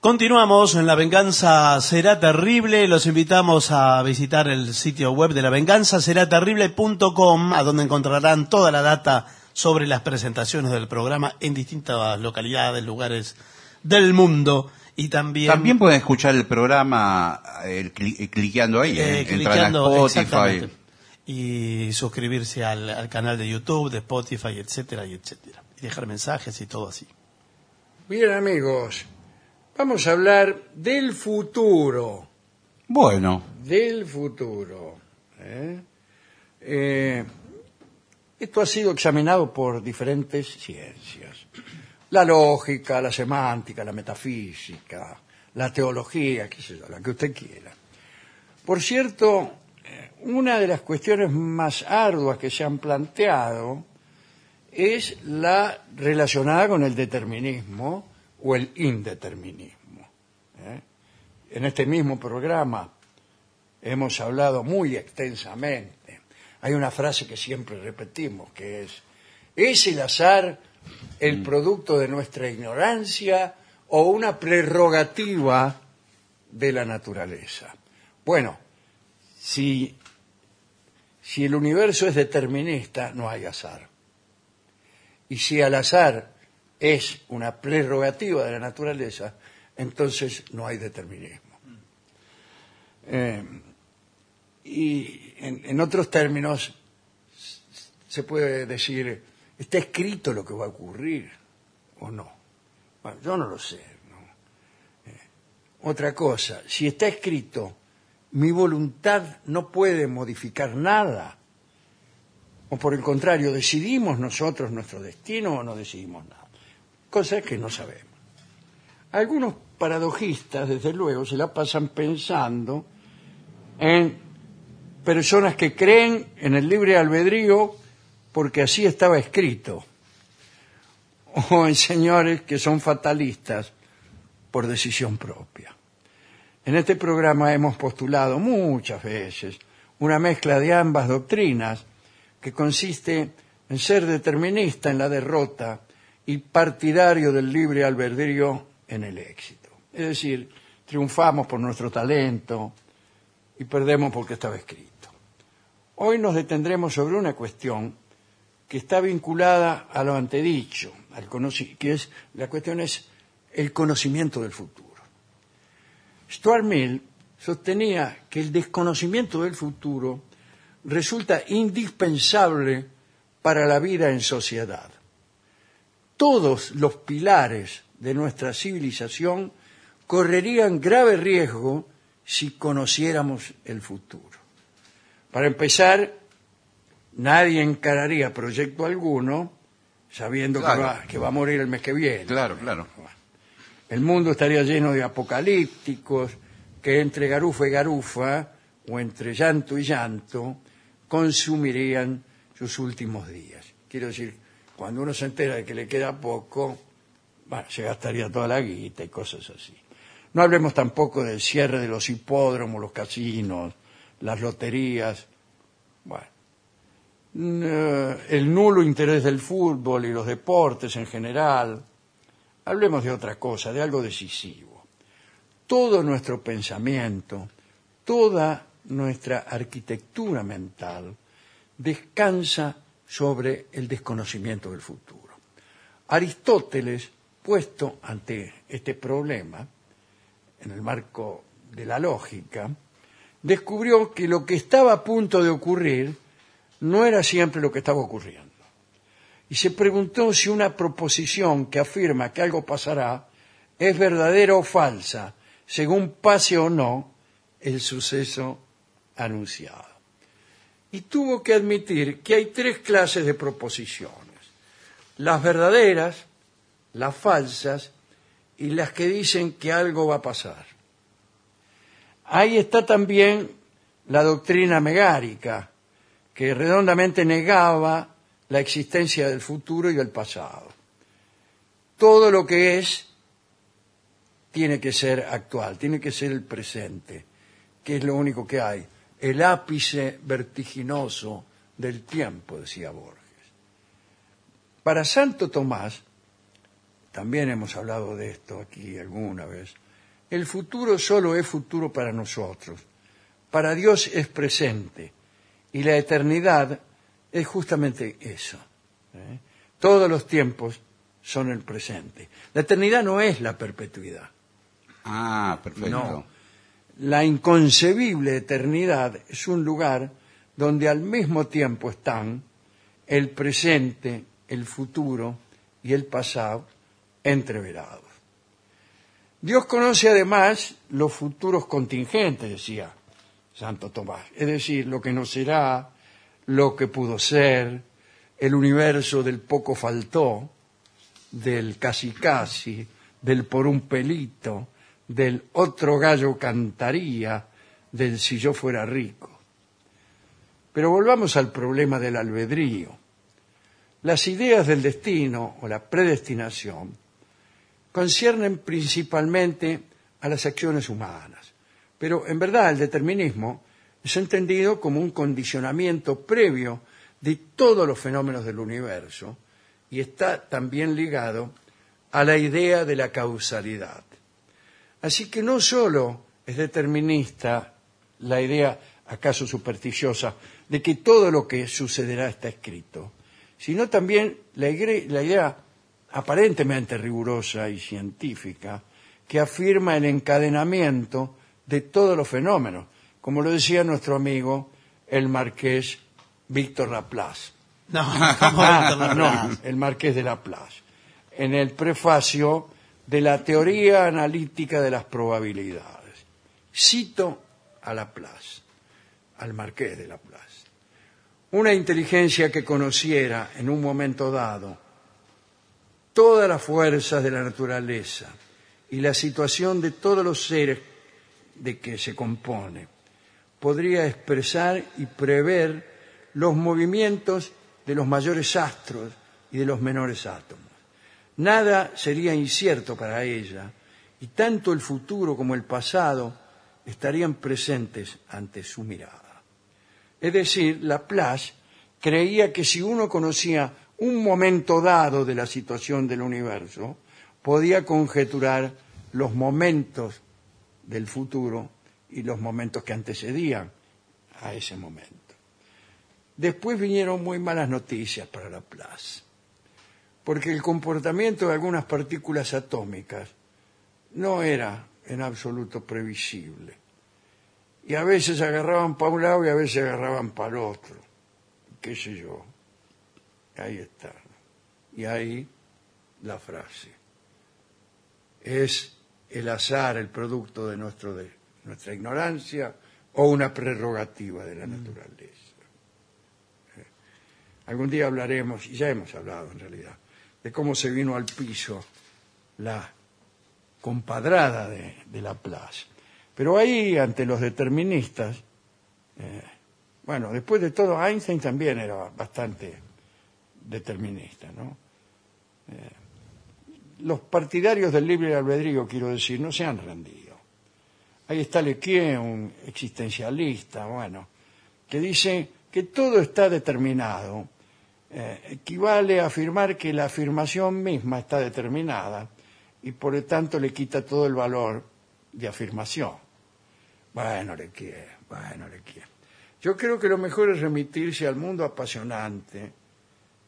Continuamos en La Venganza Será Terrible. Los invitamos a visitar el sitio web de La Venganza Será Terrible.com, a donde encontrarán toda la data sobre las presentaciones del programa en distintas localidades, lugares del mundo. Y también, También pueden escuchar el programa eh, cli- eh, cliqueando ahí, eh, eh, cliqueando- Spotify. exactamente. y suscribirse al, al canal de YouTube, de Spotify, etcétera, y etcétera. Y dejar mensajes y todo así. Bien amigos, vamos a hablar del futuro, Bueno, del futuro. ¿eh? Eh, esto ha sido examinado por diferentes ciencias. La lógica, la semántica, la metafísica, la teología, qué sé yo, la que usted quiera. Por cierto, eh, una de las cuestiones más arduas que se han planteado es la relacionada con el determinismo o el indeterminismo. ¿eh? En este mismo programa hemos hablado muy extensamente. Hay una frase que siempre repetimos, que es, ¿es el azar el producto de nuestra ignorancia o una prerrogativa de la naturaleza? Bueno, si, si el universo es determinista, no hay azar. Y si al azar es una prerrogativa de la naturaleza, entonces no hay determinismo. Eh, y en, otros términos, se puede decir, está escrito lo que va a ocurrir o no. Bueno, yo no lo sé. Eh, otra cosa, si está escrito, mi voluntad no puede modificar nada. O por el contrario, decidimos nosotros nuestro destino o no decidimos nada. Cosa que no sabemos. Algunos paradojistas, desde luego, se la pasan pensando en personas que creen en el libre albedrío porque así estaba escrito. O en señores que son fatalistas por decisión propia. En este programa hemos postulado muchas veces una mezcla de ambas doctrinas que consiste en ser determinista en la derrota y partidario del libre albedrío en el éxito. Es decir, triunfamos por nuestro talento y perdemos porque estaba escrito. Hoy nos detendremos sobre una cuestión que está vinculada a lo antedicho, al que es la cuestión es el conocimiento del futuro. Stuart Mill sostenía que el desconocimiento del futuro resulta indispensable para la vida en sociedad. Todos los pilares de nuestra civilización correrían grave riesgo si conociéramos el futuro. Para empezar, nadie encararía proyecto alguno sabiendo Claro. que, va, que va a morir el mes que viene. claro, claro. El mundo estaría lleno de apocalípticos que entre garufa y garufa, o entre llanto y llanto, consumirían sus últimos días. Quiero decir, cuando uno se entera de que le queda poco, se gastaría toda la guita y cosas así. No hablemos tampoco del cierre de los hipódromos, los casinos, las loterías. Bueno, n- el nulo interés del fútbol y los deportes en general. Hablemos de otra cosa, de algo decisivo. Todo nuestro pensamiento, toda nuestra arquitectura mental descansa sobre el desconocimiento del futuro. Aristóteles, puesto ante este problema, en el marco de la lógica, descubrió que lo que estaba a punto de ocurrir no era siempre lo que estaba ocurriendo. Y se preguntó si una proposición que afirma que algo pasará es verdadera o falsa, según pase o no el suceso anunciado. Y tuvo que admitir que hay tres clases de proposiciones. Las verdaderas, las falsas y las que dicen que algo va a pasar. Ahí está también la doctrina megárica, que redondamente negaba la existencia del futuro y del pasado. Todo lo que es tiene que ser actual, tiene que ser el presente, que es lo único que hay. El ápice vertiginoso del tiempo, decía Borges. Para Santo Tomás, también hemos hablado de esto aquí alguna vez, el futuro solo es futuro para nosotros. Para Dios es presente. Y la eternidad es justamente eso. ¿eh? Todos los tiempos son el presente. La eternidad no es la perpetuidad. Ah, perfecto. No. La inconcebible eternidad es un lugar donde al mismo tiempo están el presente, el futuro y el pasado entreverados. Dios conoce además los futuros contingentes, decía Santo Tomás, es decir, lo que no será, lo que pudo ser, el universo del poco faltó, del casi casi, del por un pelito, del otro gallo cantaría, del si yo fuera rico. Pero volvamos al problema del albedrío. Las ideas del destino o la predestinación conciernen principalmente a las acciones humanas, pero en verdad el determinismo es entendido como un condicionamiento previo de todos los fenómenos del universo y está también ligado a la idea de la causalidad. Así que no solo es determinista la idea, acaso supersticiosa, de que todo lo que sucederá está escrito, sino también la, la idea aparentemente rigurosa y científica que afirma el encadenamiento de todos los fenómenos, como lo decía nuestro amigo el marqués Víctor Laplace. No, ¿cómo Ah, no, el marqués de Laplace, en el prefacio de la teoría analítica de las probabilidades. Cito a Laplace, al marqués de Laplace. Una inteligencia que conociera en un momento dado todas las fuerzas de la naturaleza y la situación de todos los seres de que se compone, podría expresar y prever los movimientos de los mayores astros y de los menores átomos. Nada sería incierto para ella y tanto el futuro como el pasado estarían presentes ante su mirada. Es decir, Laplace creía que si uno conocía un momento dado de la situación del universo, podía conjeturar los momentos del futuro y los momentos que antecedían a ese momento. Después vinieron muy malas noticias para Laplace, porque el comportamiento de algunas partículas atómicas no era en absoluto previsible. Y a veces agarraban para un lado y a veces agarraban para el otro. Qué sé yo. Ahí está. Y ahí la frase. ¿Es el azar el producto de, nuestro, de nuestra ignorancia o una prerrogativa de la naturaleza? Eh, Algún día hablaremos, y ya hemos hablado en realidad, de cómo se vino al piso la compadrada de, Laplace. Pero ahí, ante los deterministas, eh, bueno, después de todo, Einstein también era bastante determinista, ¿no? Eh, los partidarios del libre albedrío, quiero decir, no se han rendido. Ahí está Lequier, un existencialista, bueno, que dice que todo está determinado. Eh, equivale a afirmar que la afirmación misma está determinada y por lo tanto le quita todo el valor de afirmación. Bueno, Lequier, bueno, Lequier. Yo creo que lo mejor es remitirse al mundo apasionante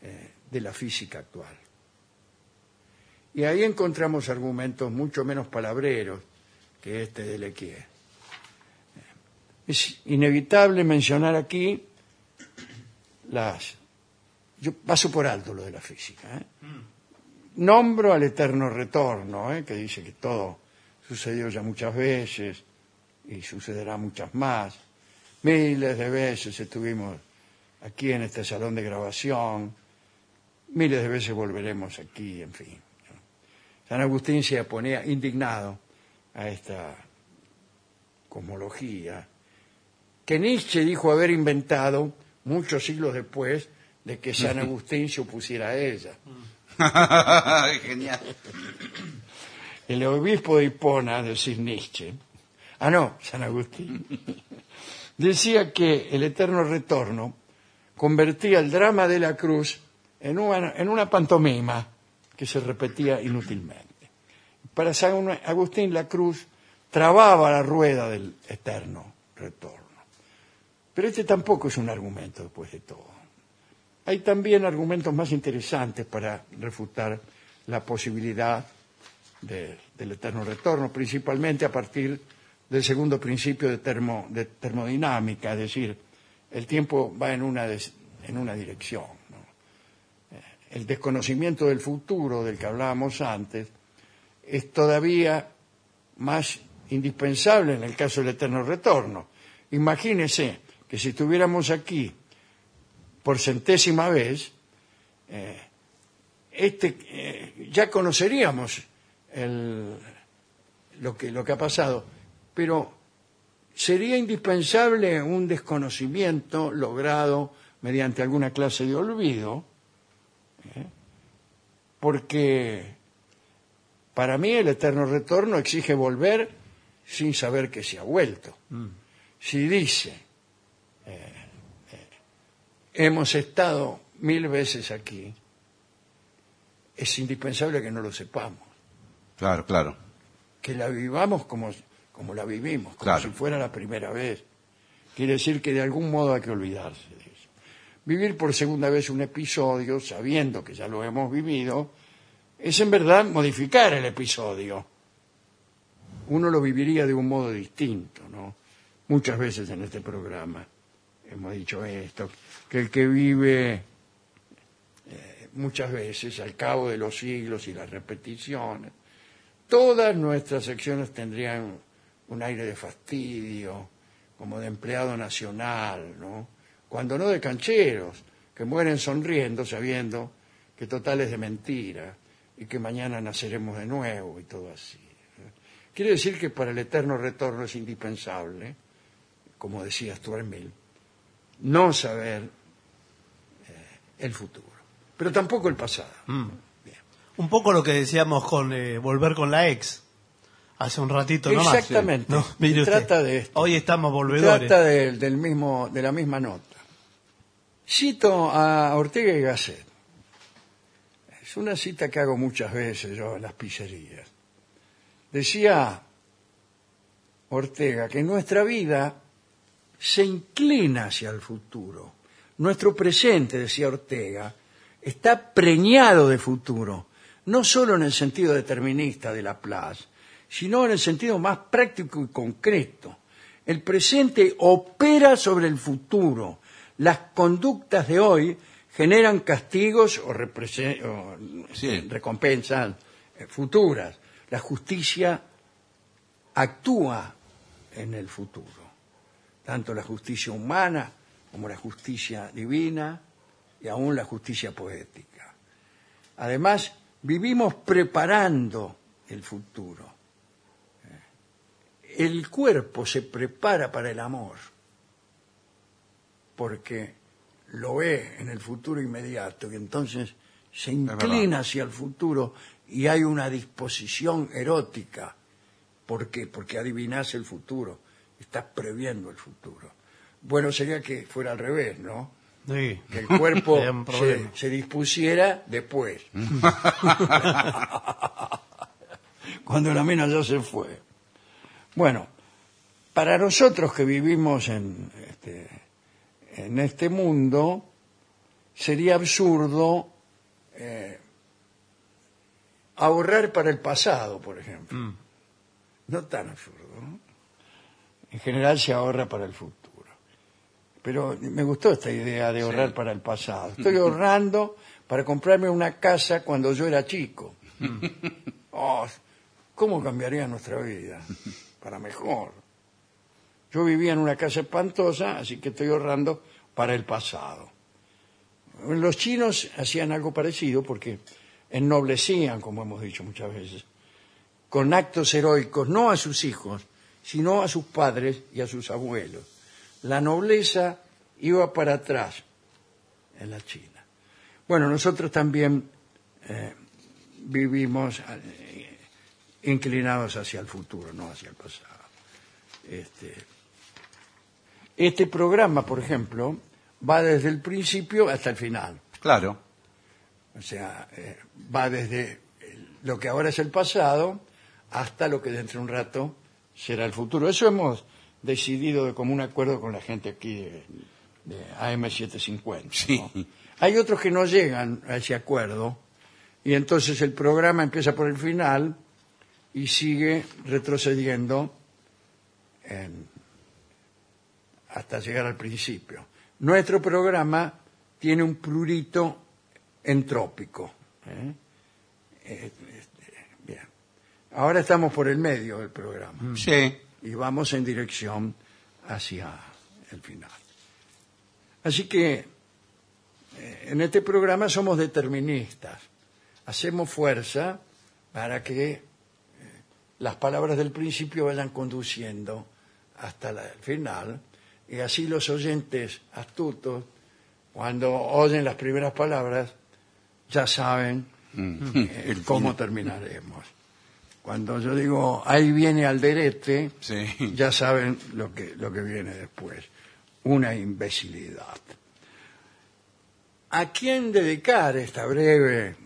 eh, de la física actual. Y ahí encontramos argumentos mucho menos palabreros que este de Lequier. Es inevitable mencionar aquí las... Yo paso por alto lo de la física. ¿eh? Nombro al eterno retorno, ¿eh? que dice que todo sucedió ya muchas veces y sucederá muchas más. Miles de veces estuvimos aquí en este salón de grabación, miles de veces volveremos aquí, en fin. San Agustín se oponía indignado a esta cosmología que Nietzsche dijo haber inventado muchos siglos después de que San Agustín se opusiera a ella. Genial. El obispo de Hipona, decir Nietzsche, ah no, San Agustín, decía que el eterno retorno convertía el drama de la cruz en una, en una pantomima que se repetía inútilmente. Para San Agustín la cruz trababa la rueda del eterno retorno. Pero este tampoco es un argumento después de todo. Hay también argumentos más interesantes para refutar la posibilidad de- del eterno retorno, principalmente a partir del segundo principio de, termo- de termodinámica, es decir, el tiempo va en una, en una dirección. Eh, El desconocimiento del futuro del que hablábamos antes es todavía más indispensable en el caso del eterno retorno. Imagínese que si estuviéramos aquí por centésima vez, eh, este, eh, ya conoceríamos el- lo, que, lo que ha pasado, pero sería indispensable un desconocimiento logrado mediante alguna clase de olvido, ¿eh? porque para mí el eterno retorno exige volver sin saber que se ha vuelto. Si dice, eh, hemos estado mil veces aquí, es indispensable que no lo sepamos, Claro, claro. que la vivamos como, como la vivimos, como Claro. si fuera la primera vez. Quiere decir que de algún modo hay que olvidarse de eso. Vivir por segunda vez un episodio, sabiendo que ya lo hemos vivido, es en verdad modificar el episodio. Uno lo viviría de un modo distinto, ¿no? Muchas veces en este programa hemos dicho esto, que el que vive eh, muchas veces al cabo de los siglos y las repeticiones, todas nuestras secciones tendrían un aire de fastidio, como de empleado nacional, ¿no? Cuando no de cancheros, que mueren sonriendo sabiendo que total es de mentira y que mañana naceremos de nuevo y todo así. Quiere decir que para el eterno retorno es indispensable, como decía Stuart Mill, no saber eh, el futuro, pero tampoco el pasado. Bien. Un poco lo que decíamos con eh, volver con la ex. Hace un ratito nomás. Exactamente. No, mire Se usted. trata de esto. Hoy estamos volvedores. Trata de, del mismo, de la misma nota. Cito a Ortega y Gasset. Es una cita que hago muchas veces yo en las pizzerías. Decía Ortega que nuestra vida se inclina hacia el futuro. Nuestro presente, decía Ortega, está preñado de futuro, no solo en el sentido determinista de Laplace, sino en el sentido más práctico y concreto. El presente opera sobre el futuro. Las conductas de hoy generan castigos o, o, Sí. recompensas eh, futuras. La justicia actúa en el futuro, tanto la justicia humana como la justicia divina y aún la justicia poética. Además, vivimos preparando el futuro. El cuerpo se prepara para el amor porque lo ve en el futuro inmediato y entonces se inclina hacia el futuro y hay una disposición erótica. ¿Por qué? Porque adivinas el futuro, estás previendo el futuro. Bueno, sería que fuera al revés, ¿no? Sí. Que el cuerpo se dispusiera después. Cuando la mina ya se fue. Bueno, para nosotros que vivimos en este, en este mundo, sería absurdo eh, ahorrar para el pasado, por ejemplo. Mm. No tan absurdo. ¿no? En general se ahorra para el futuro. Pero me gustó esta idea de ahorrar para el pasado. Estoy ahorrando para comprarme una casa cuando yo era chico. Oh, ¿Cómo cambiaría nuestra vida? Para mejor. Yo vivía en una casa espantosa, así que estoy ahorrando para el pasado. Los chinos hacían algo parecido porque ennoblecían, como hemos dicho muchas veces, con actos heroicos, no a sus hijos, sino a sus padres y a sus abuelos. La nobleza iba para atrás en la China. Bueno, nosotros también eh, vivimos eh, inclinados hacia el futuro, no hacia el pasado. Este, este programa, por ejemplo, va desde el principio hasta el final. Claro. O sea, eh, va desde lo que ahora es el pasado hasta lo que dentro de un rato será el futuro. Eso hemos decidido de común acuerdo con la gente aquí de, de AM750. ¿no? Sí. Hay otros que no llegan a ese acuerdo y entonces el programa empieza por el final y sigue retrocediendo en- hasta llegar al principio. Nuestro programa tiene un prurito entrópico. ¿eh? Eh. Ahora estamos por el medio del programa Sí. y vamos en dirección hacia el final. Así que eh, en este programa somos deterministas. Hacemos fuerza para que eh, las palabras del principio vayan conduciendo hasta la- el final y así los oyentes astutos, cuando oyen las primeras palabras, ya saben eh, El cómo terminaremos. Cuando yo digo, ahí viene Alderete, Sí. ya saben lo que, lo que viene después. Una imbecilidad. ¿A quién dedicar esta breve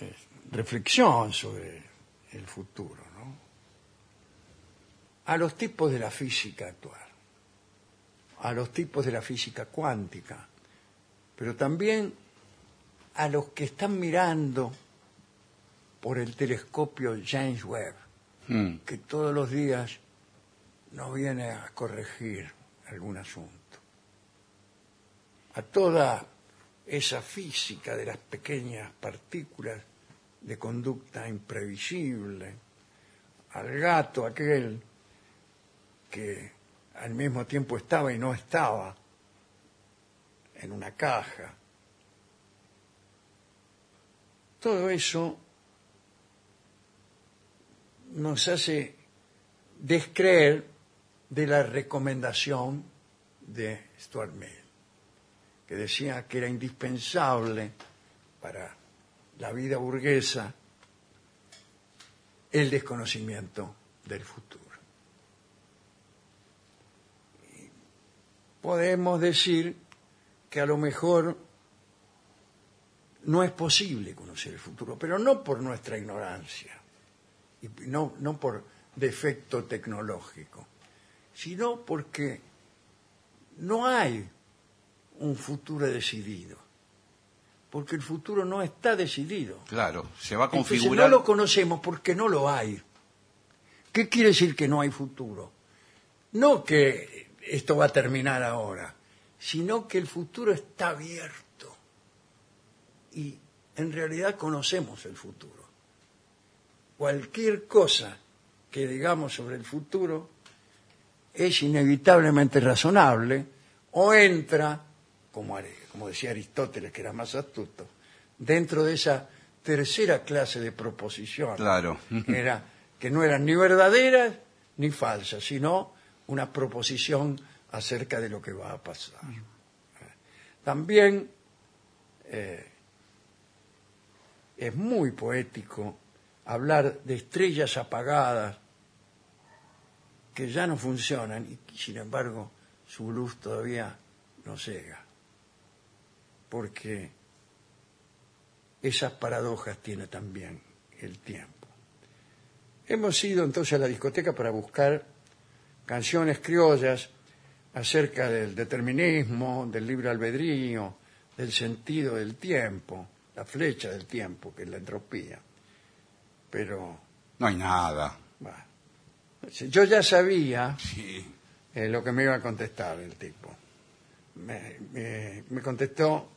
eh, reflexión sobre el futuro? ¿no? A los tipos de la física actual, a los tipos de la física cuántica, pero también a los que están mirando por el telescopio James Webb Mm. que todos los días nos viene a corregir algún asunto. A toda esa física de las pequeñas partículas de conducta imprevisible, al gato aquel que al mismo tiempo estaba y no estaba en una caja. Todo eso nos hace descreer de la recomendación de Stuart Mill, que decía que era indispensable para la vida burguesa el desconocimiento del futuro. Podemos decir que a lo mejor no es posible conocer el futuro, pero no por nuestra ignorancia no, no por defecto tecnológico, sino porque no hay un futuro decidido, porque el futuro no está decidido. Claro, se va a Entonces configurar. no lo conocemos porque no lo hay. ¿Qué quiere decir que no hay futuro? No que esto va a terminar ahora, sino que el futuro está abierto y en realidad conocemos el futuro cualquier cosa que digamos sobre el futuro es inevitablemente razonable o entra, como, como decía Aristóteles, que era más astuto, dentro de esa tercera clase de proposiciones. Claro. que era, que no eran ni verdaderas ni falsas, sino una proposición acerca de lo que va a pasar. También eh, es muy poético hablar de estrellas apagadas que ya no funcionan y sin embargo su luz todavía no llega. Porque esas paradojas tiene también el tiempo. Hemos ido entonces a la discoteca para buscar canciones criollas acerca del determinismo, del libre albedrío, del sentido del tiempo, la flecha del tiempo, que es la entropía. Pero, No hay nada. bueno, yo ya sabía Sí. eh, lo que me iba a contestar el tipo. Me, me- me contestó,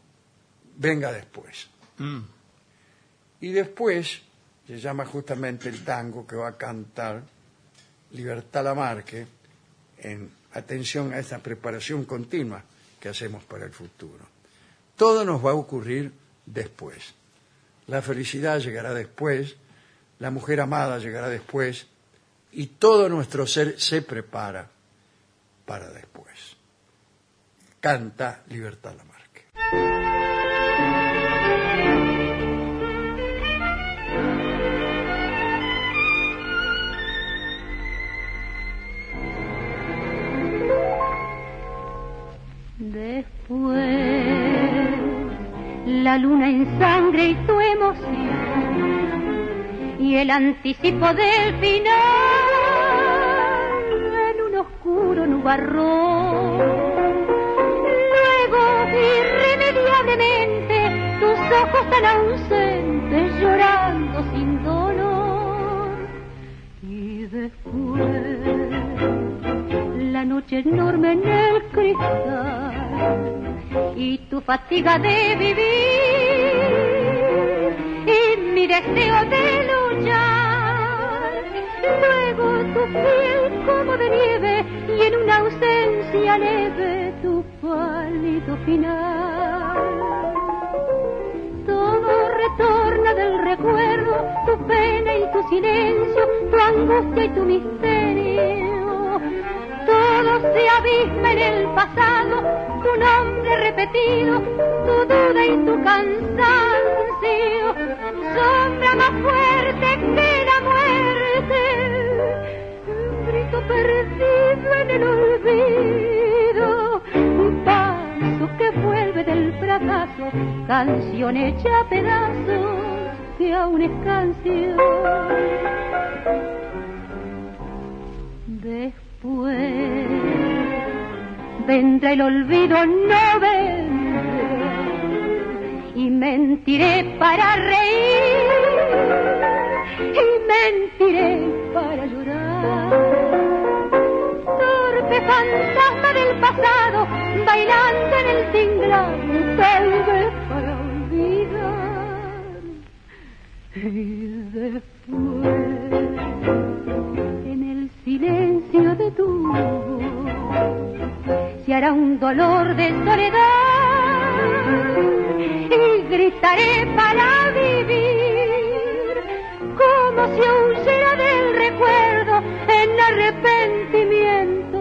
venga después. Mm. Y después se llama justamente el tango que va a cantar Libertad Lamarque en atención a esta preparación continua que hacemos para el futuro. Todo nos va a ocurrir después. La felicidad llegará después, la mujer amada llegará después y todo nuestro ser se prepara para después. Canta Libertad Lamarque. Después, la luna en sangre y tu emoción, y el anticipo del final. arroz. Luego, irremediablemente, tus ojos tan ausentes llorando sin dolor. Y después, la noche enorme en el cristal y tu fatiga de vivir y mi deseo de. Luego tu piel como de nieve y en una ausencia leve tu pálido final. Todo retorna del recuerdo, tu pena y tu silencio, tu angustia y tu misterio. Todo se abisma en el pasado, tu nombre repetido, tu duda y tu cansancio. Sombra más fuerte que el olvido, un paso que vuelve del fracaso, canción hecha a pedazos que aún es canción. Después vendrá el olvido no vendrá y mentiré para reír y mentiré para llorar. Bailando en el tinglado tal vez para olvidar. Y después en el silencio de tu voz se hará un dolor de soledad y gritaré para vivir como si huyera del recuerdo en arrepentimiento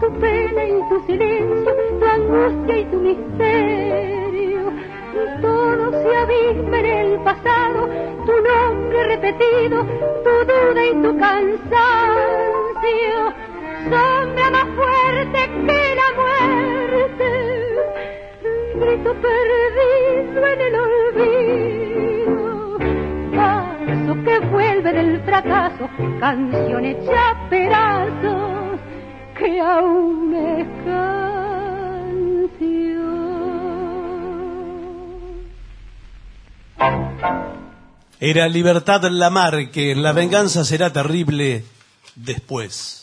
tu pena y tu silencio, tu angustia y tu misterio. Todo se abisma en el pasado, tu nombre repetido, tu duda y tu cansancio. Sombra más fuerte que la muerte, grito perdido en el olvido. Paso que vuelve del fracaso, canción hecha pedazos, que aún es canción. Era Libertad la venganza será terrible después.